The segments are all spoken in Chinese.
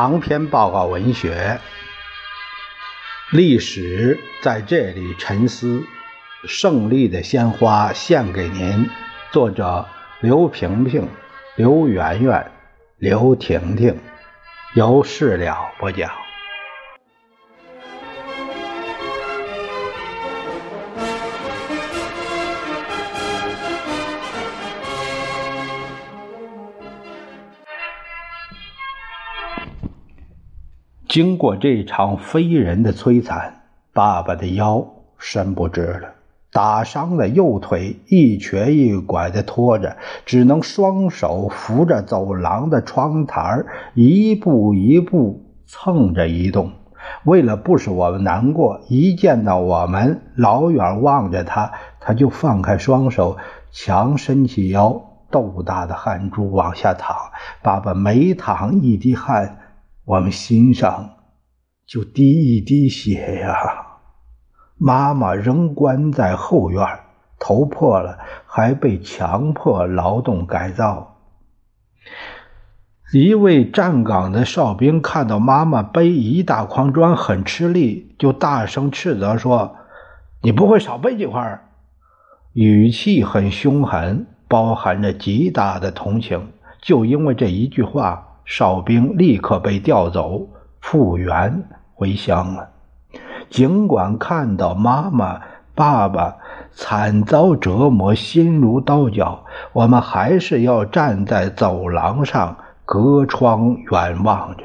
长篇报告文学，历史在这里沉思。胜利的鲜花献给您，作者刘萍萍、刘媛媛、刘婷婷，由事了播讲。经过这场非人的摧残，爸爸的腰伸不直了。打伤的右腿一瘸一拐地拖着，只能双手扶着走廊的窗台，一步一步蹭着移动。为了不使我们难过，一见到我们，老远望着他，他就放开双手，强伸起腰，豆大的汗珠往下淌。爸爸每淌一滴汗，我们心上就滴一滴血呀。妈妈仍关在后院，头破了，还被强迫劳动改造。一位站岗的哨兵看到妈妈背一大筐砖很吃力，就大声斥责说：“你不会少背几块？”语气很凶狠，包含着极大的同情。就因为这一句话，哨兵立刻被调走，复员回乡了。尽管看到妈妈、爸爸惨遭折磨，心如刀绞，我们还是要站在走廊上，隔窗远望着，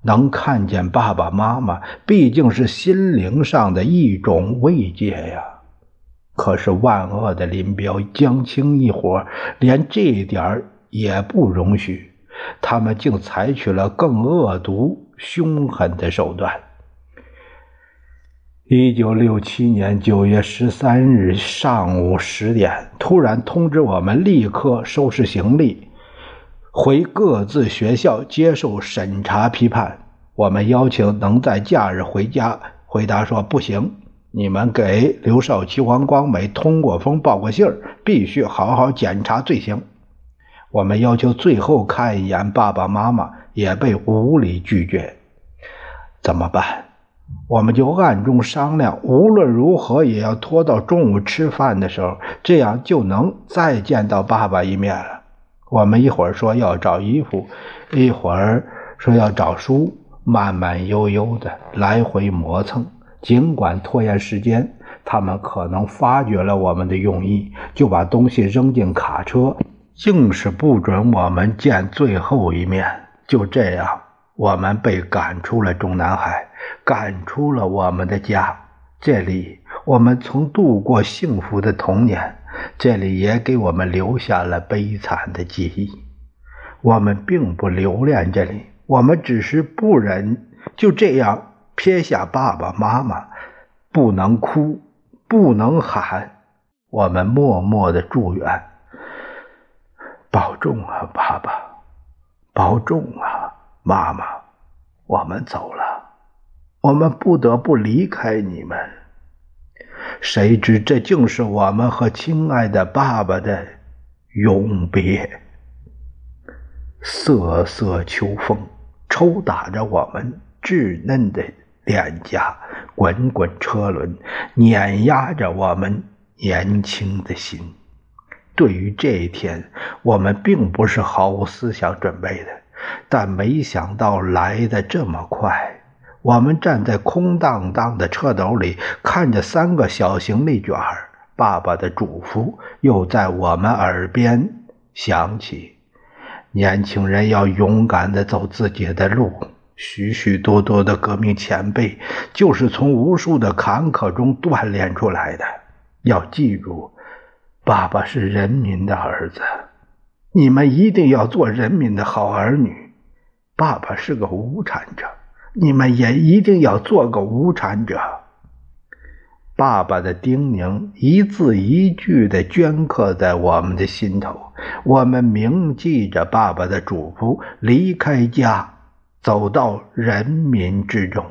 能看见爸爸妈妈，毕竟是心灵上的一种慰藉呀。可是万恶的林彪、江青一伙连这点也不容许，他们竟采取了更恶毒、凶狠的手段。一九六七年九月十三日上午十点，突然通知我们立刻收拾行李，回各自学校接受审查批判。我们邀请能在假日回家，回答说不行。你们给刘少奇、王光美通过风报过信儿，必须好好检查罪行。我们要求最后看一眼爸爸妈妈，也被无理拒绝。怎么办？我们就暗中商量，无论如何也要拖到中午吃饭的时候，这样就能再见到爸爸一面了。我们一会儿说要找衣服，一会儿说要找书，慢慢悠悠的来回磨蹭。尽管拖延时间，他们可能发觉了我们的用意，就把东西扔进卡车，硬是不准我们见最后一面。就这样。我们被赶出了中南海，赶出了我们的家。这里我们曾度过幸福的童年，这里也给我们留下了悲惨的记忆。我们并不留恋这里，我们只是不忍就这样撇下爸爸妈妈，不能哭，不能喊。我们默默的祝愿：保重啊，爸爸，保重啊。妈妈，我们走了，我们不得不离开你们。谁知这竟是我们和亲爱的爸爸的永别。瑟瑟秋风抽打着我们稚嫩的脸颊，滚滚车轮碾压着我们年轻的心。对于这一天，我们并不是毫无思想准备的。但没想到来的这么快。我们站在空荡荡的车斗里，看着三个小行李卷儿爸爸的嘱咐又在我们耳边响起：年轻人要勇敢地走自己的路。许许多多的革命前辈就是从无数的坎坷中锻炼出来的。要记住，爸爸是人民的儿子。你们一定要做人民的好儿女。爸爸是个无产者，你们也一定要做个无产者。爸爸的叮咛一字一句地镌刻在我们的心头。我们铭记着爸爸的嘱咐，离开家，走到人民之中。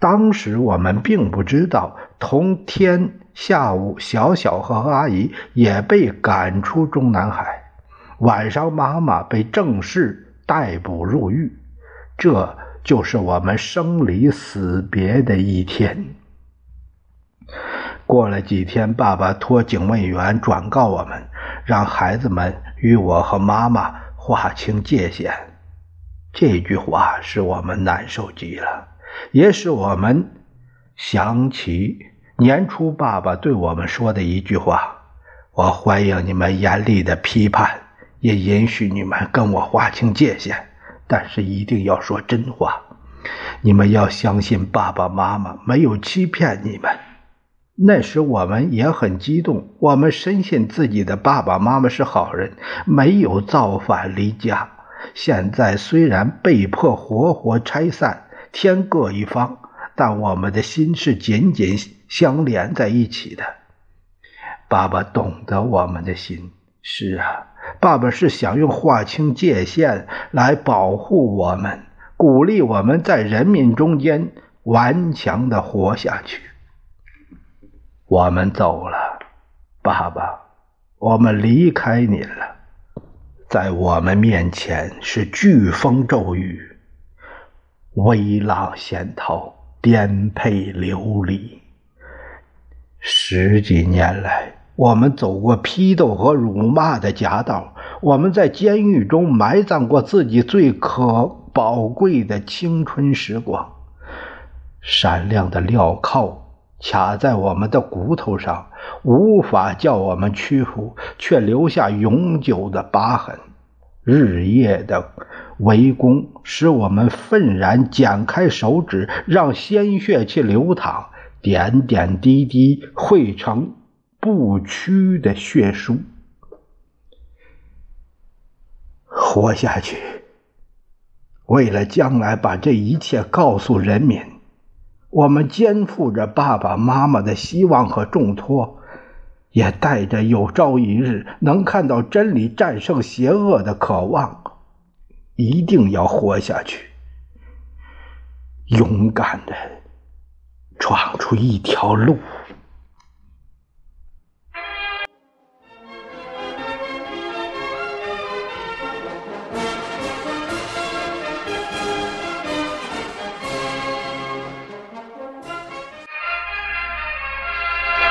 当时我们并不知道，同天下午，小小和阿姨也被赶出中南海。晚上，妈妈被正式逮捕入狱。这就是我们生离死别的一天。过了几天，爸爸托警卫员转告我们，让孩子们与我和妈妈划清界限。这句话使我们难受极了，也使我们想起年初爸爸对我们说的一句话：“我欢迎你们严厉的批判，也允许你们跟我划清界限，但是一定要说真话。你们要相信爸爸妈妈没有欺骗你们。”那时我们也很激动，我们深信自己的爸爸妈妈是好人，没有造反离家。现在虽然被迫活活拆散，天各一方，但我们的心是紧紧相连在一起的。爸爸懂得我们的心，是啊，爸爸是想用划清界限来保护我们，鼓励我们在人民中间顽强的活下去。我们走了，爸爸，我们离开您了。在我们面前是飓风骤雨，微浪险涛，颠沛流离。十几年来，我们走过批斗和辱骂的夹道，我们在监狱中埋葬过自己最可宝贵的青春时光。闪亮的镣铐卡在我们的骨头上。无法叫我们屈服，却留下永久的疤痕。日夜的围攻使我们愤然剪开手指，让鲜血去流淌，点点滴滴汇成不屈的血书。活下去，为了将来把这一切告诉人民，我们肩负着爸爸妈妈的希望和重托。也带着有朝一日能看到真理战胜邪恶的渴望，一定要活下去，勇敢的闯出一条路。